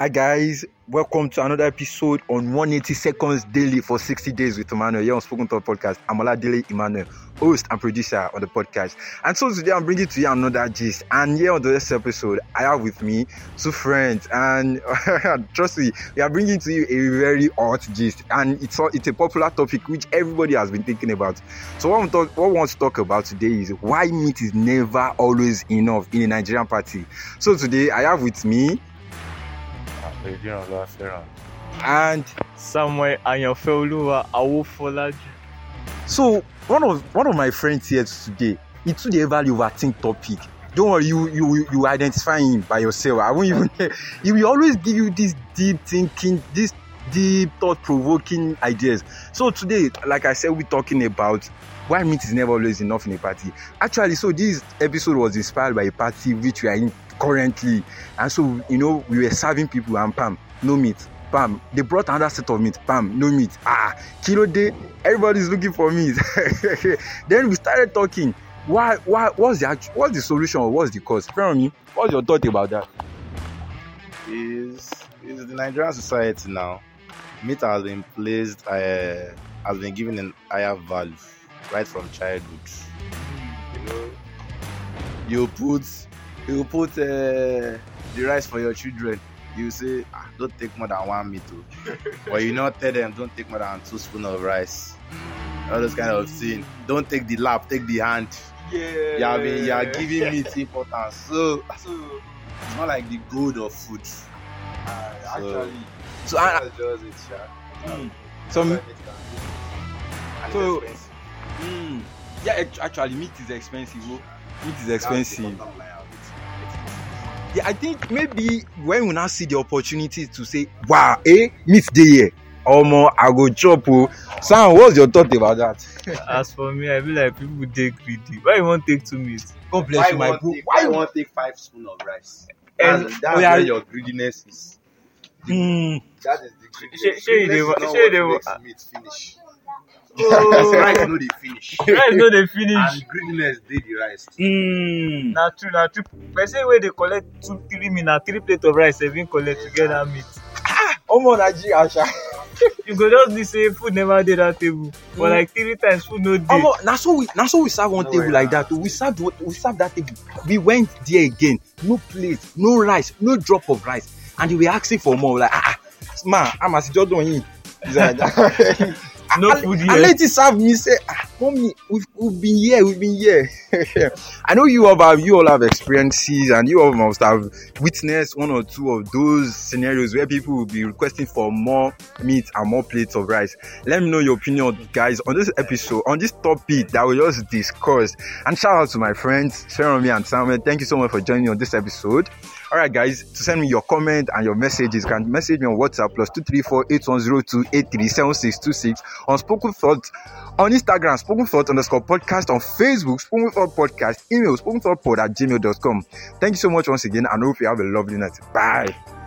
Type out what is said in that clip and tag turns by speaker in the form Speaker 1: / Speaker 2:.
Speaker 1: Hi guys, welcome to another episode on 180 seconds daily for 60 days with Emmanuel here on Spoken Thought Podcast. I'm Oladele Emmanuel, host and producer on the podcast. And so today I'm bringing to you another gist. And here on this episode, I have with me two friends. And trust me, we are bringing to you a very hot gist. And it's a, it's a popular topic which everybody has been thinking about. So what, talk, what we want to talk about today is why meat is never always enough in a Nigerian party. So today I have with me
Speaker 2: Adrian Olafẹ́ràn.
Speaker 1: and
Speaker 2: Samuel Ayanfẹ́ Olúwa Awófọlájú.
Speaker 1: So one of one of my friends here today, he too dey ever overthink topic. Don't worry, you you you identify him by yourself. I won't even. He will always give you this deep thinking, this deep thought provoking ideas. So today, like I said, we're talking about why meat is never always enough in a party. Actually, so this episode was inspired by a party which we are in currently, and so you know we were serving people and pam, no meat. Pam, they brought another set of meat. Pam, no meat. Ah, kilo day, everybody's looking for meat. then we started talking. Why, why, what's the actual, what's the solution or what's the cause? Me, what's your thought about that?
Speaker 3: is is the Nigerian society now. Meat has been placed, uh, has been given an higher value right from childhood. You know, you put you put uh, the rice for your children. You say, ah, don't take more than one meat, oh." but you not tell them don't take more than two spoon of rice. All those kind of thing. Don't take the lap, take the hand.
Speaker 1: Yeah.
Speaker 3: You are you are giving meat importance. So, so it's not like the good of food.
Speaker 1: actually. So, I,
Speaker 3: just it, sha.
Speaker 1: mm, so,
Speaker 3: And
Speaker 1: So- mm, yeah, actually, meat is expensive. Oh. Meat is expensive. Yeah, I think maybe when we now see the opportunity to say, wow, eh, meat day here. Omo, I go chop. Oh. Sam, what's your thought about that?
Speaker 2: As for me, I feel like people dey greedy. Why you wan take two meat?
Speaker 1: God bless
Speaker 3: Why
Speaker 1: you, my bro.
Speaker 3: take-
Speaker 1: Why you
Speaker 3: won't take five spoon of rice?
Speaker 2: And-
Speaker 3: That's, that's
Speaker 1: oh,
Speaker 3: where your greediness is.
Speaker 1: Mm.
Speaker 3: That is the greediness.
Speaker 2: Shey- shey you dey
Speaker 3: Greediness
Speaker 2: wa-
Speaker 3: is not
Speaker 2: shey you
Speaker 3: rice no dey finish.
Speaker 2: rice no dey finish.
Speaker 3: And greediness dey the rice.
Speaker 1: Mm.
Speaker 2: Na true, na true. Person wey dey collect two, three meat, na three plate of rice dem collect to get that meat.
Speaker 1: Omo, Nigeria, sha.
Speaker 2: You go just be say food never dey that table. But
Speaker 1: Mm.
Speaker 2: like three times food no dey.
Speaker 1: Omo, na so we na so we serve one
Speaker 3: No
Speaker 1: table like that. oh. We served one- we served that table. We went there again. No plate, no rice, no drop of rice, and they were asking for more. Like ah, ah as just doing it. He's like,
Speaker 2: No food here.
Speaker 1: let it serve me say, ah, mommy, we've, we've been here, we've been here. I know you all have you all have experiences, and you all must have witnessed one or two of those scenarios where people will be requesting for more meat and more plates of rice. Let me know your opinion, guys, on this episode, on this topic that we just discussed. And shout out to my friends, Sheromi and Samuel. Thank you so much for joining me on this episode. All right, guys, to send me your comment and your messages, you can message me on WhatsApp plus 234 8102 837626 on Spoken Thought on Instagram, Spoken Thought underscore podcast on Facebook, Spoken Thought podcast, email spoken thought pod at gmail.com. Thank you so much once again, and hope you have a lovely night. Bye.